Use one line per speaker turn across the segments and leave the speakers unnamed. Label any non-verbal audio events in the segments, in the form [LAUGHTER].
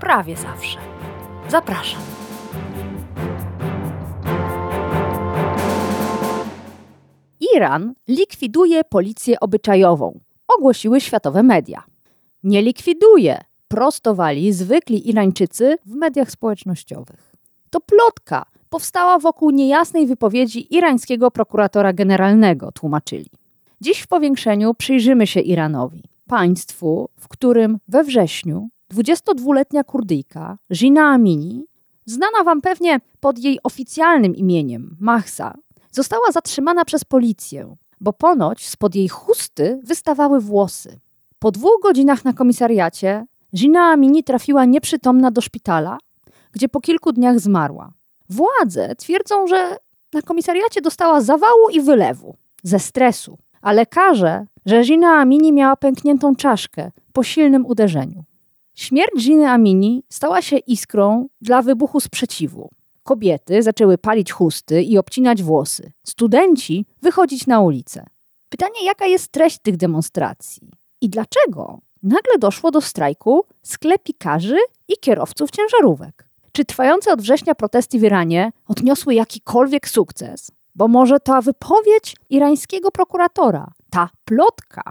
prawie zawsze. Zapraszam.
Iran likwiduje policję obyczajową, ogłosiły światowe media. Nie likwiduje, prostowali zwykli Irańczycy w mediach społecznościowych. To plotka powstała wokół niejasnej wypowiedzi irańskiego prokuratora generalnego, tłumaczyli. Dziś w powiększeniu przyjrzymy się Iranowi, państwu, w którym we wrześniu 22-letnia Kurdyjka Gina Amini, znana wam pewnie pod jej oficjalnym imieniem Mahsa, została zatrzymana przez policję, bo ponoć spod jej chusty wystawały włosy. Po dwóch godzinach na komisariacie Gina Amini trafiła nieprzytomna do szpitala, gdzie po kilku dniach zmarła. Władze twierdzą, że na komisariacie dostała zawału i wylewu ze stresu, a lekarze, że Gina Amini miała pękniętą czaszkę po silnym uderzeniu. Śmierć Giny Amini stała się iskrą dla wybuchu sprzeciwu. Kobiety zaczęły palić chusty i obcinać włosy. Studenci wychodzić na ulicę. Pytanie, jaka jest treść tych demonstracji? I dlaczego nagle doszło do strajku sklepikarzy i kierowców ciężarówek? Czy trwające od września protesty w Iranie odniosły jakikolwiek sukces? Bo może ta wypowiedź irańskiego prokuratora, ta plotka,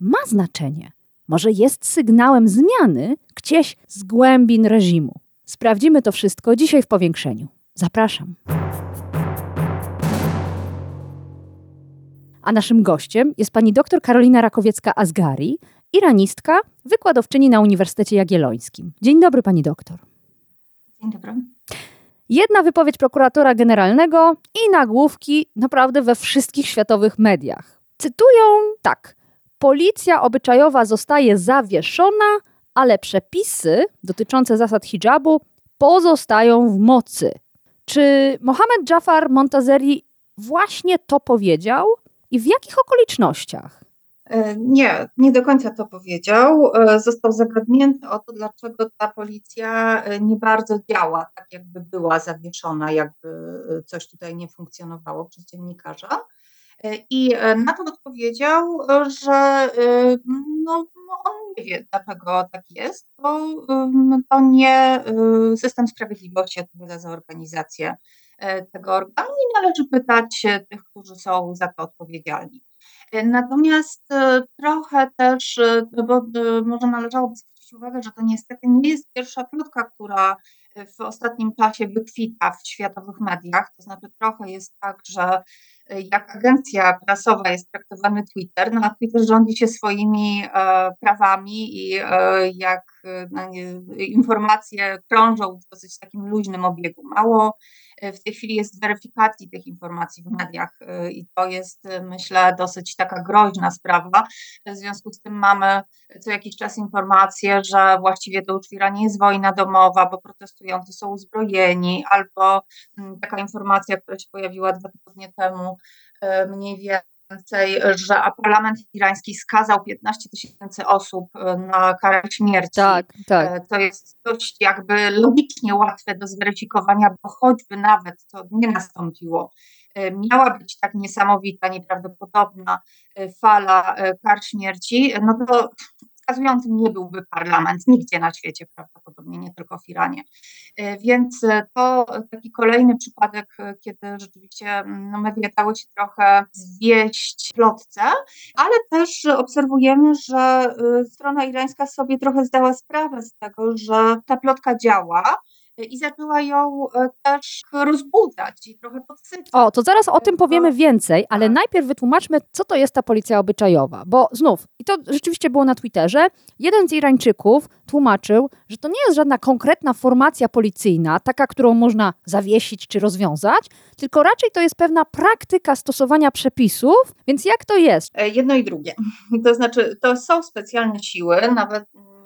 ma znaczenie. Może jest sygnałem zmiany gdzieś z głębin reżimu. Sprawdzimy to wszystko dzisiaj w powiększeniu. Zapraszam. A naszym gościem jest pani dr Karolina Rakowiecka-Azgari, iranistka, wykładowczyni na Uniwersytecie Jagiellońskim. Dzień dobry, pani doktor.
Dzień dobry.
Jedna wypowiedź prokuratora generalnego i nagłówki naprawdę we wszystkich światowych mediach. Cytują tak. Policja obyczajowa zostaje zawieszona, ale przepisy dotyczące zasad hijabu pozostają w mocy. Czy Mohamed Jafar Montazeri właśnie to powiedział i w jakich okolicznościach?
E, nie, nie do końca to powiedział. E, został zagadnięty o to, dlaczego ta policja e, nie bardzo działa, tak jakby była zawieszona, jakby coś tutaj nie funkcjonowało przez dziennikarza. I na to odpowiedział, że no, no on nie wie, dlaczego tak jest, bo to nie system sprawiedliwości odpowiada za organizację tego organu i należy pytać tych, którzy są za to odpowiedzialni. Natomiast trochę też, no bo może należałoby zwrócić uwagę, że to niestety nie jest pierwsza plotka, która w ostatnim czasie wykwita w światowych mediach. To znaczy trochę jest tak, że jak agencja prasowa jest traktowany Twitter, no a Twitter rządzi się swoimi e, prawami i e, jak no, informacje krążą w dosyć takim luźnym obiegu. Mało e, w tej chwili jest weryfikacji tych informacji w mediach e, i to jest, e, myślę, dosyć taka groźna sprawa. W związku z tym mamy co jakiś czas informacje, że właściwie to już w Iranie jest wojna domowa, bo protestujący są uzbrojeni, albo mm, taka informacja, która się pojawiła dwa tygodnie temu, mniej więcej więcej, że parlament irański skazał 15 tysięcy osób e, na karę śmierci.
Tak, tak.
E, to jest dość jakby logicznie łatwe do zweryfikowania, bo choćby nawet to nie nastąpiło, e, miała być tak niesamowita, nieprawdopodobna fala kar śmierci, no to wskazującym nie byłby parlament nigdzie na świecie, prawdopodobnie nie tylko w Iranie. E, więc e, to taki kolejny przypadek, e, kiedy rzeczywiście no, media dały się trochę zwieść plotce, ale też obserwujemy, że strona irańska sobie trochę zdała sprawę z tego, że ta plotka działa i zaczęła ją e, też rozbudzać i trochę podsycać.
O, to zaraz o tym powiemy więcej, ale tak. najpierw wytłumaczmy, co to jest ta policja obyczajowa. Bo znów, i to rzeczywiście było na Twitterze, jeden z Irańczyków tłumaczył, że to nie jest żadna konkretna formacja policyjna, taka, którą można zawiesić czy rozwiązać, tylko raczej to jest pewna praktyka stosowania przepisów, więc jak to jest?
E, jedno i drugie. [LAUGHS] To znaczy, to są specjalne siły, nawet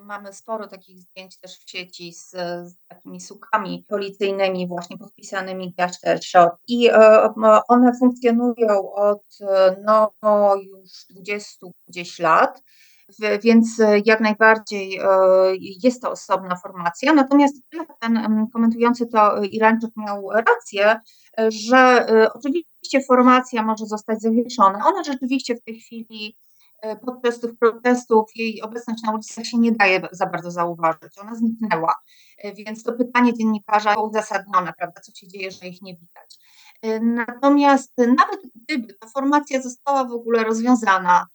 mamy sporo takich zdjęć też w sieci z, z takimi sukami policyjnymi właśnie podpisanymi Gashter Shot i one funkcjonują od no już 20 gdzieś lat więc jak najbardziej jest to osobna formacja. Natomiast ten komentujący to Irańczyk miał rację, że oczywiście formacja może zostać zawieszona. Ona rzeczywiście w tej chwili podczas tych protestów jej obecność na ulicach się nie daje za bardzo zauważyć. Ona zniknęła. Więc to pytanie dziennikarza uzasadnione, prawda, co się dzieje, że ich nie widać. Natomiast nawet gdyby ta formacja została w ogóle rozwiązana,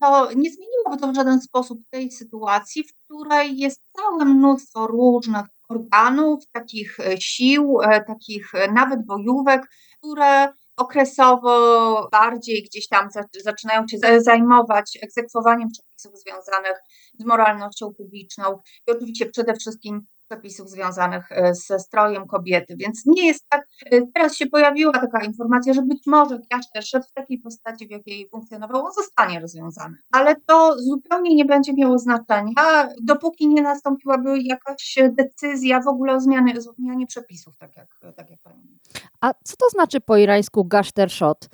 to nie zmieniłoby to w żaden sposób tej sytuacji, w której jest całe mnóstwo różnych organów, takich sił, takich nawet bojówek, które okresowo bardziej gdzieś tam zaczynają się zajmować egzekwowaniem przepisów związanych z moralnością publiczną i oczywiście przede wszystkim przepisów związanych e, ze strojem kobiety. Więc nie jest tak, e, teraz się pojawiła taka informacja, że być może Kiaszter szedł w takiej postaci, w jakiej funkcjonował, on zostanie rozwiązany. Ale to zupełnie nie będzie miało znaczenia, dopóki nie nastąpiłaby jakaś decyzja w ogóle o zmianie, o zmianie przepisów, tak jak, tak jak pani mówi.
A co to znaczy po irańsku gashtershot?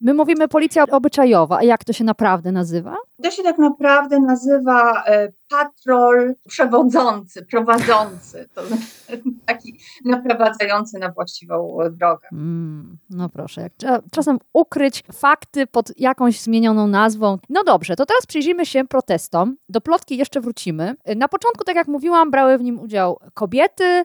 My mówimy policja obyczajowa, a jak to się naprawdę nazywa?
To się tak naprawdę nazywa e, patrol przewodzący, prowadzący, to [LAUGHS] taki naprowadzający na właściwą drogę. Mm,
no proszę, jak trzeba czasem ukryć fakty pod jakąś zmienioną nazwą. No dobrze, to teraz przyjrzyjmy się protestom. Do plotki jeszcze wrócimy. Na początku, tak jak mówiłam, brały w nim udział kobiety,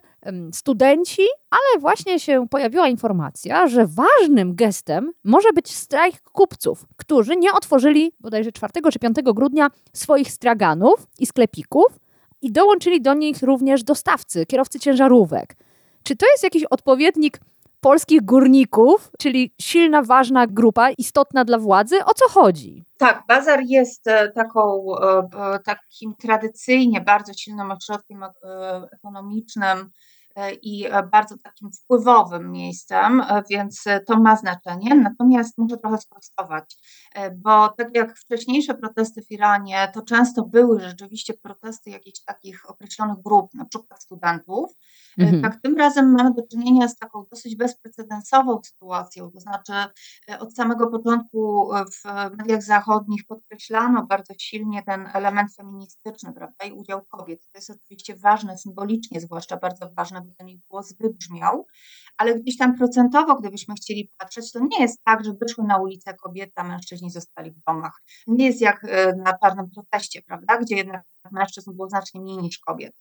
studenci, ale właśnie się pojawiła informacja, że ważnym gestem może być strajk kupców, którzy nie otworzyli bodajże 4 czy 5 grudnia swoich straganów i sklepików i dołączyli do nich również dostawcy, kierowcy ciężarówek. Czy to jest jakiś odpowiednik polskich górników, czyli silna, ważna grupa, istotna dla władzy? O co chodzi?
Tak, bazar jest e, taką, e, takim tradycyjnie bardzo silnym ośrodkiem ekonomicznym E, i e, bardzo takim wpływowym miejscem, e, więc to ma znaczenie. Natomiast muszę trochę sprostować, bo tak jak wcześniejsze protesty w Iranie, to często były rzeczywiście protesty jakichś takich określonych grup, na przykład studentów. Mhm. Tak tym razem mamy do czynienia z taką dosyć bezprecedensową sytuacją, to znaczy od samego początku w mediach zachodnich podkreślano bardzo silnie ten element feministyczny, prawda, i udział kobiet. To jest oczywiście ważne symbolicznie, zwłaszcza bardzo ważne by ten ich głos wybrzmiał, ale gdzieś tam procentowo, gdybyśmy chcieli patrzeć, to nie jest tak, że wyszły na ulicę kobiety, a mężczyźni zostali w domach. Nie jest jak e, na czarnym proteście, prawda, gdzie jednak mężczyzn było znacznie mniej niż kobiet.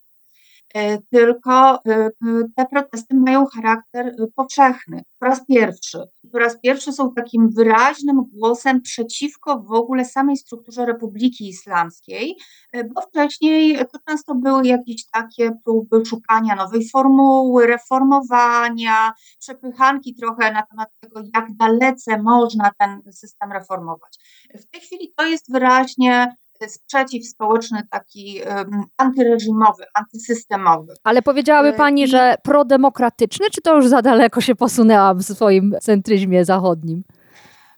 E, tylko e, te protesty mają charakter e, powszechny. Po raz pierwszy. Po raz pierwszy są takim wyraźnym głosem przeciwko w ogóle samej strukturze Republiki Islamskiej, bo wcześniej to często były jakieś takie próby szukania nowej formuły, reformowania, przepychanki trochę na temat tego, jak dalece można ten system reformować. W tej chwili to jest wyraźnie sprzeciw społeczny taki antyreżimowy, antysystemowy.
Ale powiedziałaby y, Pani, że prodemokratyczny, czy to już za daleko się posunęłam w swoim centryzmie zachodnim?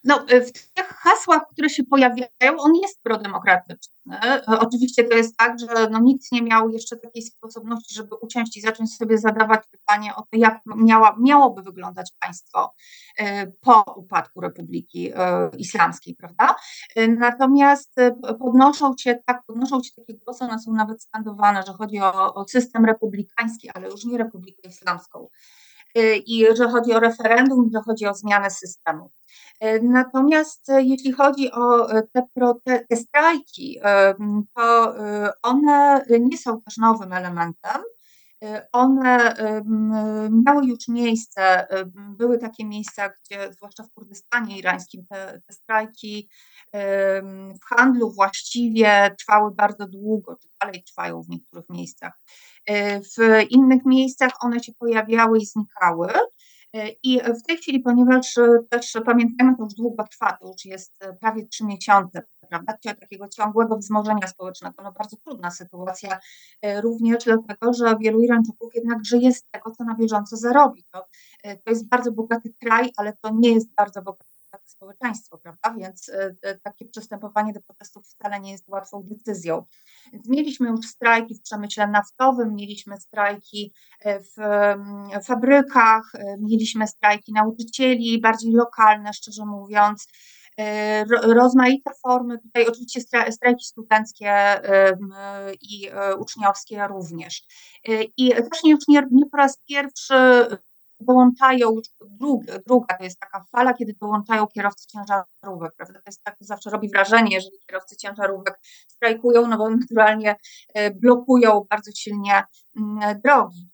No, y, w tych hasłach, które się pojawiają, on jest prodemokratyczny. Y, oczywiście to jest tak, że no, nikt nie miał jeszcze takiej sposobności, żeby usiąść i zacząć sobie zadawać pytanie o to, jak miała, miałoby wyglądać państwo y, po upadku Republiki Islamskiej, prawda? Natomiast podnoszą się, tak, podnoszą się takie głosy, one są nawet skandowane, że chodzi o, o system republikański, ale już nie Republikę Islamską i że chodzi o referendum, że chodzi o zmianę systemu. E, natomiast e, jeśli chodzi o e, te, te, strajki, to one nie są też nowym elementem. One miały już miejsce, były takie miejsca, gdzie zwłaszcza w Kurdystanie irańskim te, te strajki w handlu właściwie trwały bardzo długo, czy dalej trwają w niektórych miejscach. W innych miejscach one się pojawiały i znikały. I w tej chwili, ponieważ e, też pamiętajmy, to już długo trwa, to już jest e, prawie trzy miesiące, prawda, takiego ciągłego wzmożenia społecznego, no bardzo trudna sytuacja, e, również dlatego, że wielu Irańczyków jednak żyje z tego, co na bieżąco zarobi. To, to jest bardzo bogaty kraj, ale to nie jest bardzo bogaty społeczeństwo, prawda? Więc takie przystępowanie do protestów wcale nie jest łatwą decyzją. Mieliśmy już strajki w przemyśle naftowym, mieliśmy strajki w mm, fabrykach, mieliśmy strajki nauczycieli, bardziej lokalne, szczerze mówiąc. E, rozmaite formy, tutaj oczywiście strajki studenckie i e, uczniowskie również. E, I też już nie, nie po raz pierwszy dołączają już druga, druga, to jest taka fala, kiedy dołączają kierowcy ciężarówek, prawda? To jest tak, zawsze robi wrażenie, jeżeli kierowcy ciężarówek strajkują, no bo naturalnie blokują bardzo silnie mm, drogi.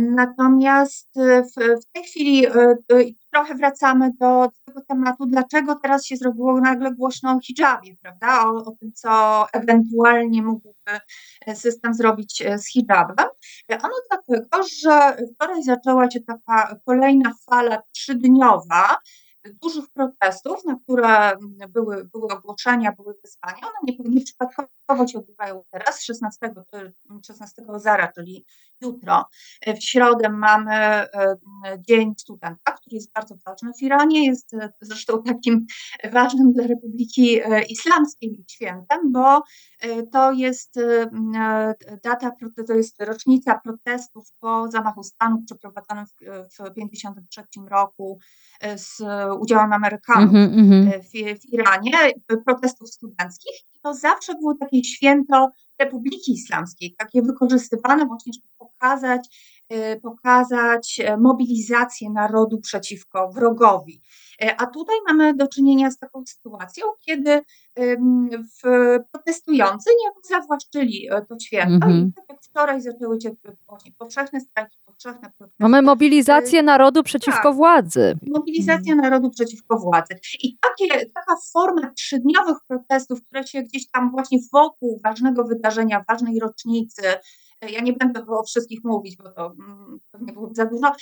Natomiast w, w tej chwili trochę wracamy do tego tematu, dlaczego teraz się zrobiło nagle głośno o hijabie, prawda? O, o tym, co ewentualnie mógłby system zrobić e, z hijabem. Ano dlatego, że wczoraj zaczęła się taka kolejna fala trzydniowa, dużych protestów, na które były, były ogłoszenia, były wyzwania, one nie, nie przypadkowo się odbywają teraz, 16, 16 zara, czyli jutro. W środę mamy e, Dzień Studenta, który jest bardzo ważny w Iranie, jest e, zresztą takim ważnym dla Republiki e, Islamskiej świętem, bo to jest data, to jest rocznica protestów po zamachu stanu przeprowadzonym w 1953 roku z udziałem Amerykanów mm -hmm. w, w Iranie, protestów studenckich. I to zawsze było takie święto Republiki Islamskiej, takie wykorzystywane właśnie, żeby pokazać, pokazać e, mobilizację narodu przeciwko wrogowi. E, a tutaj mamy do czynienia z taką sytuacją, kiedy w protestujący nie zawłaszczyli e, to święto mm -hmm. i tak jak wczoraj zaczęły się właśnie powszechne strajki, powszechne protesty.
Mamy mobilizację narodu przeciwko tak, władzy.
Mobilizacja mm. narodu przeciwko władzy. I takie, taka forma trzydniowych protestów, które się gdzieś tam właśnie wokół ważnego wydarzenia, ważnej rocznicy, ja nie będę o wszystkich mówić, bo to mm, pewnie byłoby za dużo,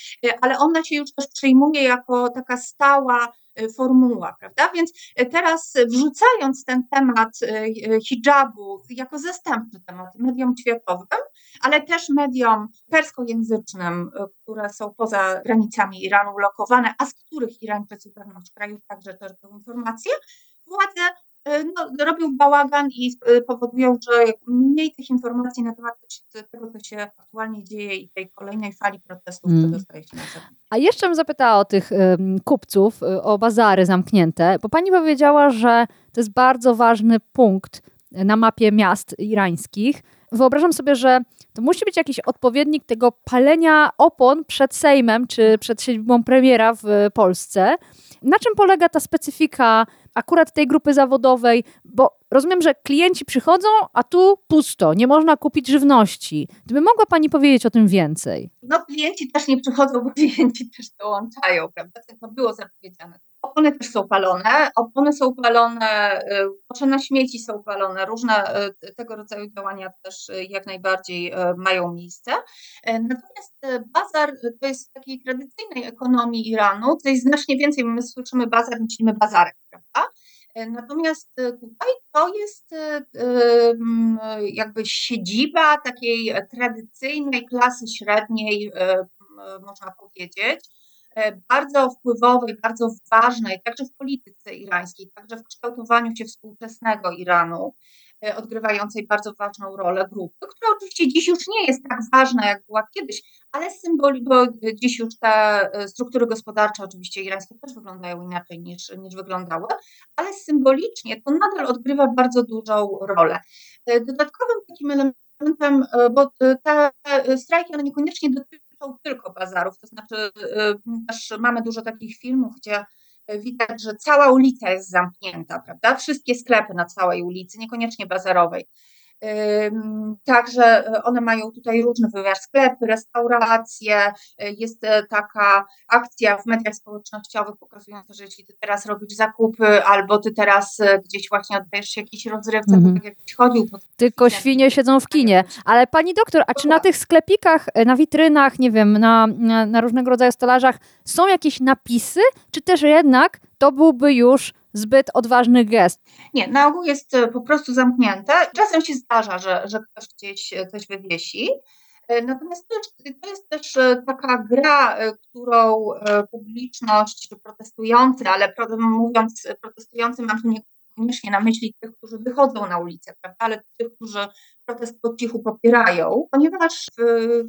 ale ona się już też przyjmuje jako taka stała y, formuła, prawda? Więc y, teraz wrzucając ten temat hijabu jako zastępczy temat mediom światowym, ale też mediom perskojęzycznym, które są poza granicami Iranu lokowane, a z których Irańczycy wewnątrz kraju także czerpią informacje, władze E, no, robią bałagan i e, powodują, że mniej tych informacji na temat tego, co się aktualnie dzieje i tej kolejnej fali protestów, mm. dostaje się na zewnątrz.
A jeszcze bym zapytała o tych kupców, y, o bazary zamknięte, bo pani powiedziała, że to jest bardzo ważny punkt na mapie miast irańskich. Wyobrażam sobie, że to musi być jakiś odpowiednik tego palenia opon przed Sejmem czy przed siedzibą premiera w Polsce. Na czym polega ta specyfika akurat tej grupy zawodowej, bo rozumiem, że klienci przychodzą, a tu pusto, nie można kupić żywności. Gdyby mogła Pani powiedzieć o tym więcej?
No klienci też nie przychodzą, bo [LAUGHS] klienci też dołączają, prawda? Tak to było zapowiedziane. Opony też są palone, opony są palone, kosze y, na śmieci są palone, różne y, tego rodzaju działania też y, jak najbardziej mają miejsce. Natomiast bazar to jest w takiej tradycyjnej ekonomii Iranu, to jest znacznie więcej, my słyszymy bazar, myślimy bazarek, prawda? Natomiast tutaj to jest jakby siedziba takiej tradycyjnej klasy średniej, można powiedzieć bardzo wpływowej, bardzo ważnej, także w polityce irańskiej, także w kształtowaniu się współczesnego Iranu, e, odgrywającej bardzo ważną rolę grupy, która oczywiście dziś już nie jest tak ważna, jak była kiedyś, ale symboli, bo dziś już te e, struktury gospodarcze oczywiście irańskie też wyglądają inaczej niż, niż wyglądały, ale symbolicznie to nadal odgrywa bardzo dużą rolę. Dodatkowym takim elementem, bo te strajki one niekoniecznie dotyczą dotyczą tylko bazarów, to znaczy y, też mamy dużo takich filmów, gdzie widać, że cała ulica jest zamknięta, prawda? Wszystkie sklepy na całej ulicy, niekoniecznie bazarowej. Także e, one mają tutaj różny wymiar sklepy, restauracje. E, jest e, taka akcja w mediach społecznościowych pokazująca, że jeśli ty teraz robisz zakupy, albo ty teraz gdzieś właśnie oddajesz się jakiejś rozrywce, to tak jakbyś chodził po
Tylko świnie siedzą w kinie. Ale pani doktor, a czy na tych sklepikach, na witrynach, nie wiem, na, na, na różnego rodzaju stelażach są jakieś napisy, czy też jednak to byłby już zbyt odważny gest.
Nie, na ogół jest e, po prostu zamknięte. Czasem się zdarza, że, że ktoś gdzieś e, coś wywiesi. E, natomiast to jest, też taka gra, którą publiczność, protestujący, ale mówiąc protestujący, mam tu niekoniecznie na myśli tych, którzy wychodzą na ulicę, prawda, ale tych, którzy protest po cichu popierają, ponieważ w,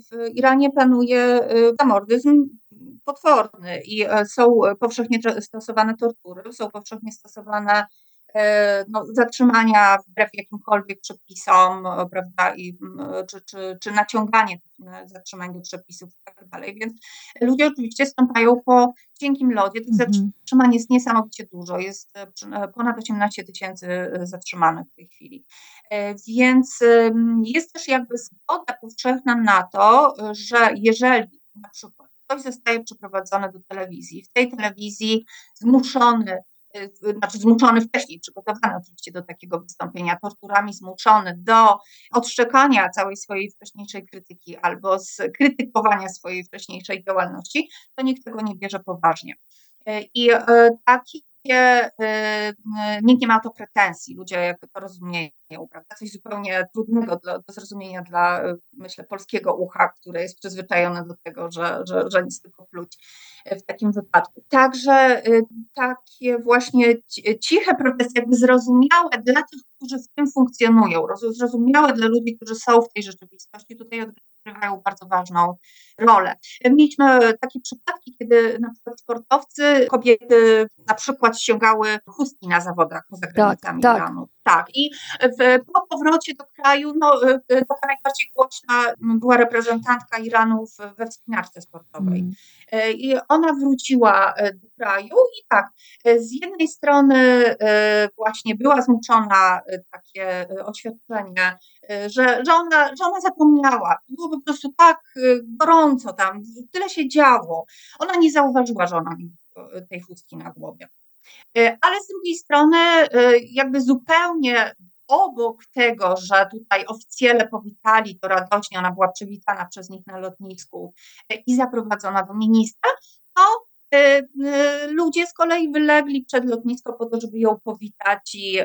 w Iranie panuje zamordyzm potworny i są powszechnie stosowane tortury, są powszechnie stosowane E, no, zatrzymania wbrew jakimkolwiek przepisom, e, prawda, i, czy, czy, czy naciąganie zatrzymań do przepisów i tak dalej. Więc ludzie oczywiście stąpają po cienkim lodzie. Tych mhm. zatrzymań jest niesamowicie dużo. Jest e, ponad 18 tysięcy zatrzymanych w tej chwili. Więc jest też jakby zgoda powszechna na to, że jeżeli na przykład ktoś zostaje przeprowadzony do telewizji, w tej telewizji zmuszony Y, znaczy zmuszony wcześniej, przygotowany oczywiście do takiego wystąpienia, torturami zmuszony do odszczekania całej swojej wcześniejszej krytyki albo z krytykowania swojej wcześniejszej działalności, to nikt tego nie bierze poważnie. Y, I y, taki nikt nie ma to pretensji, ludzie jakby to rozumieją, prawda? Coś zupełnie trudnego do, do zrozumienia dla, myślę, polskiego ucha, które jest przyzwyczajone do tego, że, że, że nic tylko pluć w takim wypadku. Także takie właśnie ciche protesty, jakby zrozumiałe dla tych, którzy w tym funkcjonują, zrozumiałe dla ludzi, którzy są w tej rzeczywistości, tutaj odgrywają bardzo ważną rolę. Mieliśmy takie przypadki, kiedy na przykład sportowcy, kobiety na przykład ściągały chustki na zawodach poza tak, granicami tak, Iranu. Tak. I w, po powrocie do kraju, no, taka najbardziej głośna była reprezentantka Iranu we wspinaczce sportowej. Mm. I ona wróciła e, do kraju i tak, e, z jednej strony e, właśnie była zmuszona takie oświadczenie, że, że, ona, że ona zapomniała. Było po prostu tak gorąco tam, tyle się działo. Ona nie zauważyła, że ona ma tej chustki na głowie. Ale z drugiej strony, jakby zupełnie obok tego, że tutaj oficjele powitali to radośnie, ona była przywitana przez nich na lotnisku i zaprowadzona do ministra, to ludzie z kolei wylegli przed lotnisko po to, żeby ją powitać i,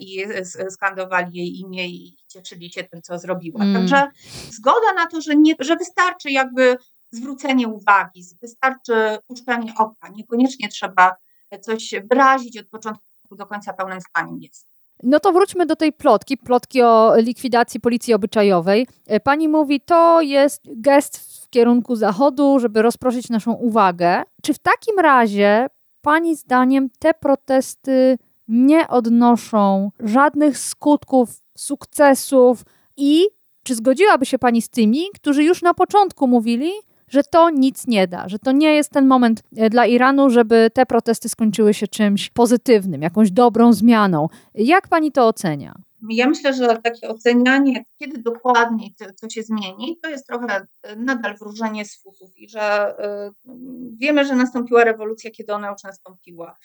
i skandowali jej imię i cieszyli się tym, co zrobiła. Mm. Także zgoda na to, że, nie, że wystarczy jakby zwrócenie uwagi, wystarczy puszczenie oka, niekoniecznie trzeba coś wyrazić od początku do końca pełnym zdaniem jest.
No to wróćmy do tej plotki, plotki o likwidacji policji obyczajowej. Pani mówi, to jest gest kierunku zachodu, żeby rozproszyć naszą uwagę. Czy w takim razie, Pani zdaniem, te protesty nie odnoszą żadnych skutków, sukcesów i czy zgodziłaby się Pani z tymi, którzy już na początku mówili, że to nic nie da, że to nie jest ten moment e, dla Iranu, żeby te protesty skończyły się czymś pozytywnym, jakąś dobrą zmianą. Jak Pani to ocenia?
Ja myślę, że takie ocenianie, kiedy dokładnie co się zmieni, to jest trochę e, nadal wróżenie z fusów i że y, wiemy, że nastąpiła rewolucja, kiedy ona już nastąpiła.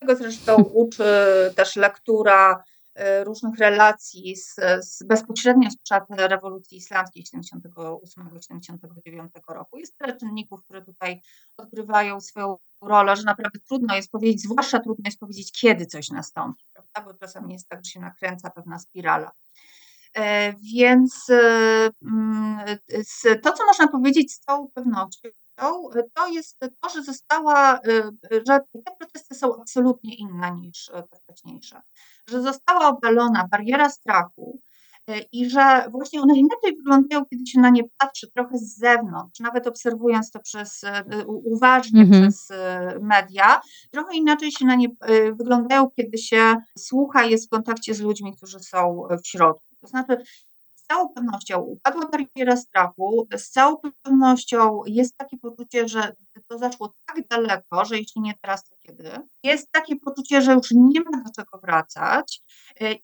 Tego zresztą uczy też lektura różnych relacji z, z bezpośrednio sprzed rewolucji islamskiej 78-79 roku. Jest tyle czynników, które tutaj odgrywają swoją rolę, że naprawdę trudno jest powiedzieć, zwłaszcza trudno jest powiedzieć, kiedy coś nastąpi, prawda? bo czasami jest tak, że się nakręca pewna spirala. E, więc e, mm, to, co można powiedzieć z całą pewnością, to jest to, że została, e, że te protesty są absolutnie inne niż te wcześniejsze, że została obalona bariera strachu, E, i że właśnie one inaczej wyglądają, kiedy się na nie patrzy trochę z zewnątrz, nawet obserwując to przez e, uważnie mhm. przez e, media, trochę inaczej się na nie wyglądają, kiedy się słucha, jest w kontakcie z ludźmi, którzy są w środku. To znaczy, z całą pewnością upadła bariera strachu, z całą pewnością jest takie poczucie, że to zaszło tak daleko, że jeśli nie teraz, to kiedy? Jest takie poczucie, że już nie ma do czego wracać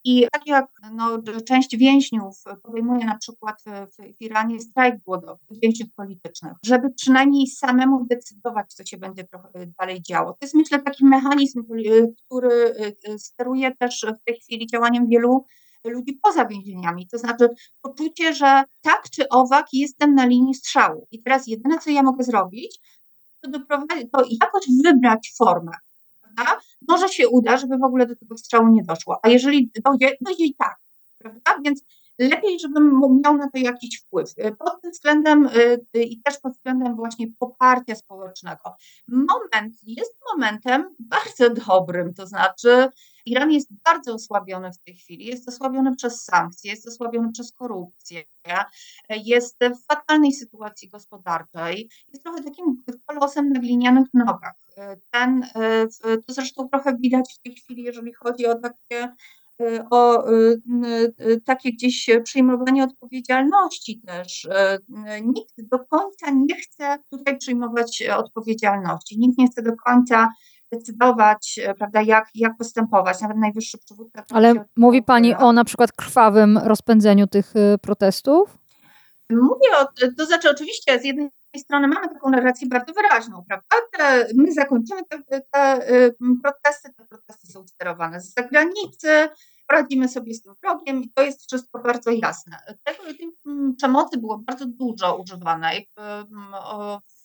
i tak jak no, część więźniów podejmuje na przykład w, w Iranie strajk głodowy, więźniów politycznych, żeby przynajmniej samemu decydować, co się będzie dalej działo. To jest myślę taki mechanizm, który steruje też w tej chwili działaniem wielu ludzi poza więzieniami. To znaczy poczucie, że tak czy owak jestem na linii strzału. I teraz jedyne, co ja mogę zrobić, to, doprowadzić, to jakoś wybrać formę. Prawda? Może się uda, żeby w ogóle do tego strzału nie doszło. A jeżeli dojdzie, dojdzie i tak. Prawda? Więc lepiej, żebym miał na to jakiś wpływ. Pod tym względem i też pod względem właśnie poparcia społecznego. Moment jest momentem bardzo dobrym, to znaczy Iran jest bardzo osłabiony w tej chwili, jest osłabiony przez sankcje, jest osłabiony przez korupcję, jest w fatalnej sytuacji gospodarczej, jest trochę takim kolosem na glinianych nogach. Ten, to zresztą trochę widać w tej chwili, jeżeli chodzi o takie o takie gdzieś przyjmowanie odpowiedzialności też. Nikt do końca nie chce tutaj przyjmować odpowiedzialności. Nikt nie chce do końca decydować, prawda, jak, jak postępować. Nawet najwyższy przywódca.
Ale mówi Pani o na przykład krwawym rozpędzeniu tych y, protestów?
Mówię o, to znaczy oczywiście z jednej strony mamy taką narrację bardzo wyraźną, prawda? Te, my zakończymy te, te y, protesty, te protesty są sterowane z zagranicy, poradzimy sobie z tym wrogiem i to jest wszystko bardzo jasne. Tego, tej mm, przemocy było bardzo dużo używane. Mm,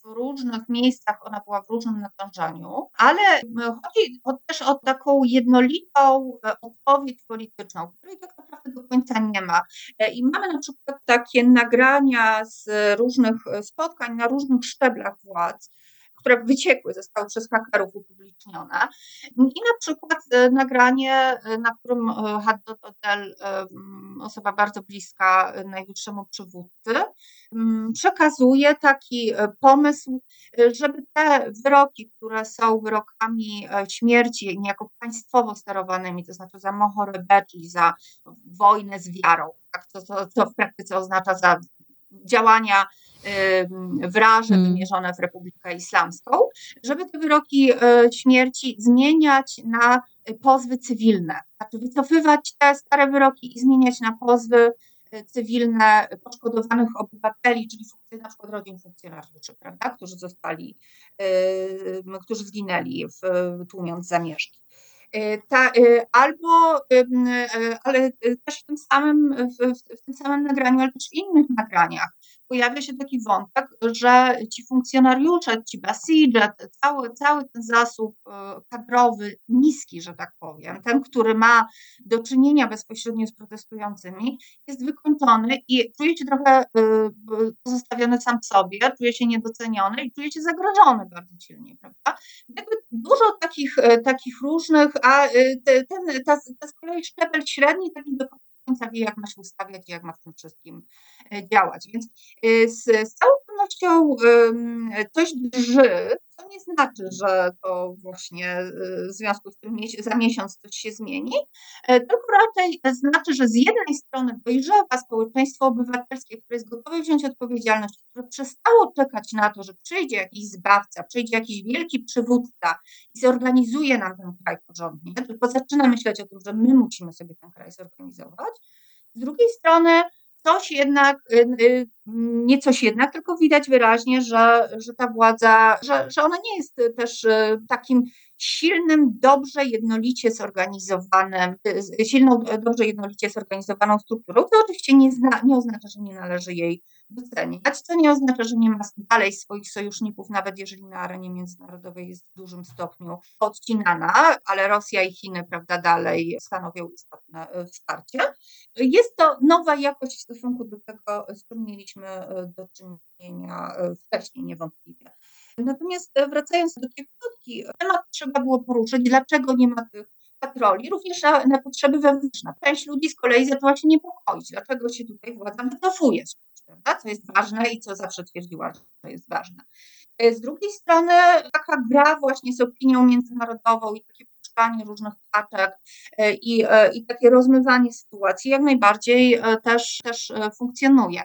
w różnych miejscach ona była w różnym natężeniu, ale chodzi o, też o taką jednolitą e, odpowiedź polityczną, której tak naprawdę do końca nie ma. E, I mamy na przykład takie nagrania z różnych spotkań na różnych szczeblach władz, które wyciekły, zostały przez hakerów upublicznione. I na przykład e, nagranie, e, na którym e, Haddad Odel, osoba bardzo bliska najwyższemu przywódcy, przekazuje taki pomysł, żeby te wyroki, które są wyrokami śmierci, niejako państwowo sterowanymi, to znaczy za mohorebę, czyli za wojnę z wiarą, tak, co, co, co w praktyce oznacza za działania wraże hmm. wymierzone w Republikę Islamską, żeby te wyroki e, śmierci zmieniać na pozwy cywilne, znaczy wycofywać te stare wyroki i zmieniać na pozwy e, cywilne poszkodowanych obywateli, czyli na przykład rodzin funkcjonariuszy, prawda, którzy zostali, którzy zginęli w, tłumiąc zamieszki. E, ta, albo, ale też w tym samym, w, w tym samym nagraniu, ale też w innych nagraniach pojawia się taki wątek, że ci funkcjonariusze, ci basidże, cały, cały ten zasób e, kadrowy, niski, że tak powiem, ten, który ma do czynienia bezpośrednio z protestującymi, jest wykończony i czuje się trochę e, pozostawiony sam sobie, czuje się niedoceniony i czuje się zagrożony bardzo silnie, prawda? Jakby dużo takich, e, takich różnych, a ten, ta, ta z kolei szczebel średni taki do końca wie, jak ma się ustawiać i jak ma w tym wszystkim e, działać. Więc e, z, z całą pewnością coś drży, to nie znaczy, że to właśnie y, w związku z tym za miesiąc coś się zmieni, e, tylko raczej znaczy, że z jednej strony dojrzewa społeczeństwo obywatelskie, które jest gotowe wziąć odpowiedzialność, które przestało czekać na to, że przyjdzie jakiś zbawca, przyjdzie jakiś wielki przywódca i zorganizuje nam ten kraj porządnie, tylko zaczyna myśleć o tym, że my musimy sobie ten kraj zorganizować. Z drugiej strony coś jednak, y, y, nie coś jednak, tylko widać wyraźnie, że, że ta władza, że, że ona nie jest też y, takim silnym, dobrze jednolicie zorganizowanym, silną, dobrze jednolicie zorganizowaną strukturą, to oczywiście nie, zna, nie oznacza, że nie należy jej doceniać, co nie oznacza, że nie ma dalej swoich sojuszników, nawet jeżeli na arenie międzynarodowej jest w dużym stopniu odcinana, ale Rosja i Chiny, prawda, dalej stanowią istotne e, wsparcie. Jest to nowa jakość w stosunku do tego, z czym mieliśmy e, do czynienia wcześniej, niewątpliwie. Natomiast wracając do krótki, temat trzeba było poruszyć, dlaczego nie ma tych patroli, również na, na potrzeby wewnętrzne. Część ludzi z kolei zaczęła się niepokoić, dlaczego się tutaj władza wycofuje co jest ważne i co zawsze twierdziła, że jest ważne. E, z drugiej strony taka gra właśnie z opinią międzynarodową i takie puszczanie różnych paczek e, i, e, i takie rozmywanie sytuacji jak najbardziej też, też funkcjonuje.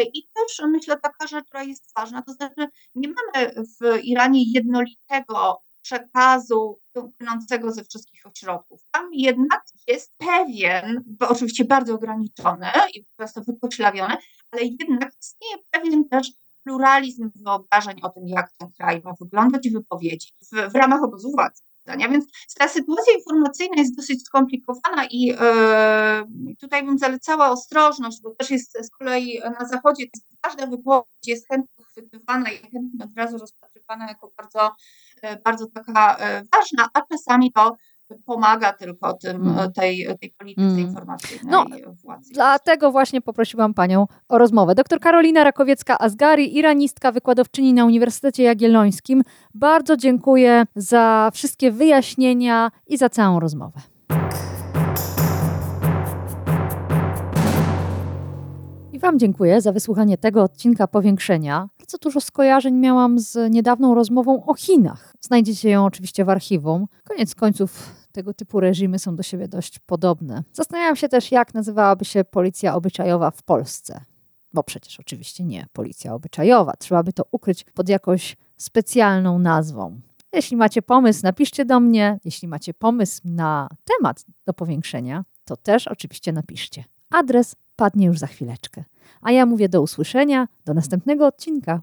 I też myślę taka rzecz, która jest ważna, to znaczy nie mamy w Iranie jednolitego przekazu płynącego ze wszystkich ośrodków. Tam jednak jest pewien, bo oczywiście bardzo ograniczony i często wypoślawiony, ale jednak istnieje pewien też pluralizm wyobrażeń o tym, jak ten kraj ma wyglądać i wypowiedzi w, w ramach obozu władzy. Więc ta sytuacja informacyjna jest dosyć skomplikowana i yy, tutaj bym zalecała ostrożność, bo też jest z kolei na Zachodzie każda wypowiedź jest chętnie chwytywana i chętnie od razu rozpatrywana jako bardzo, yy, bardzo taka yy, ważna, a czasami to pomaga tylko tym,
Mm.
tej, tej polityce
Mm.
informacyjnej
No,
władzy.
Dlatego właśnie poprosiłam panią o rozmowę. Doktor Karolina Rakowiecka-Azgari, iranistka, wykładowczyni na Uniwersytecie Jagiellońskim. Bardzo dziękuję za wszystkie wyjaśnienia i za całą rozmowę. I Wam dziękuję za wysłuchanie tego odcinka powiększenia. Bardzo dużo skojarzeń miałam z niedawną rozmową o Chinach. Znajdziecie ją oczywiście w archiwum. Koniec końców tego typu reżimy są do siebie dość podobne. Zastanawiam się też, jak nazywałaby się policja obyczajowa w Polsce. Bo przecież oczywiście nie policja obyczajowa. Trzeba by to ukryć pod jakąś specjalną nazwą. Jeśli macie pomysł, napiszcie do mnie. Jeśli macie pomysł na temat do powiększenia, to też oczywiście napiszcie. Adres padnie już za chwileczkę. A ja mówię do usłyszenia, do następnego odcinka.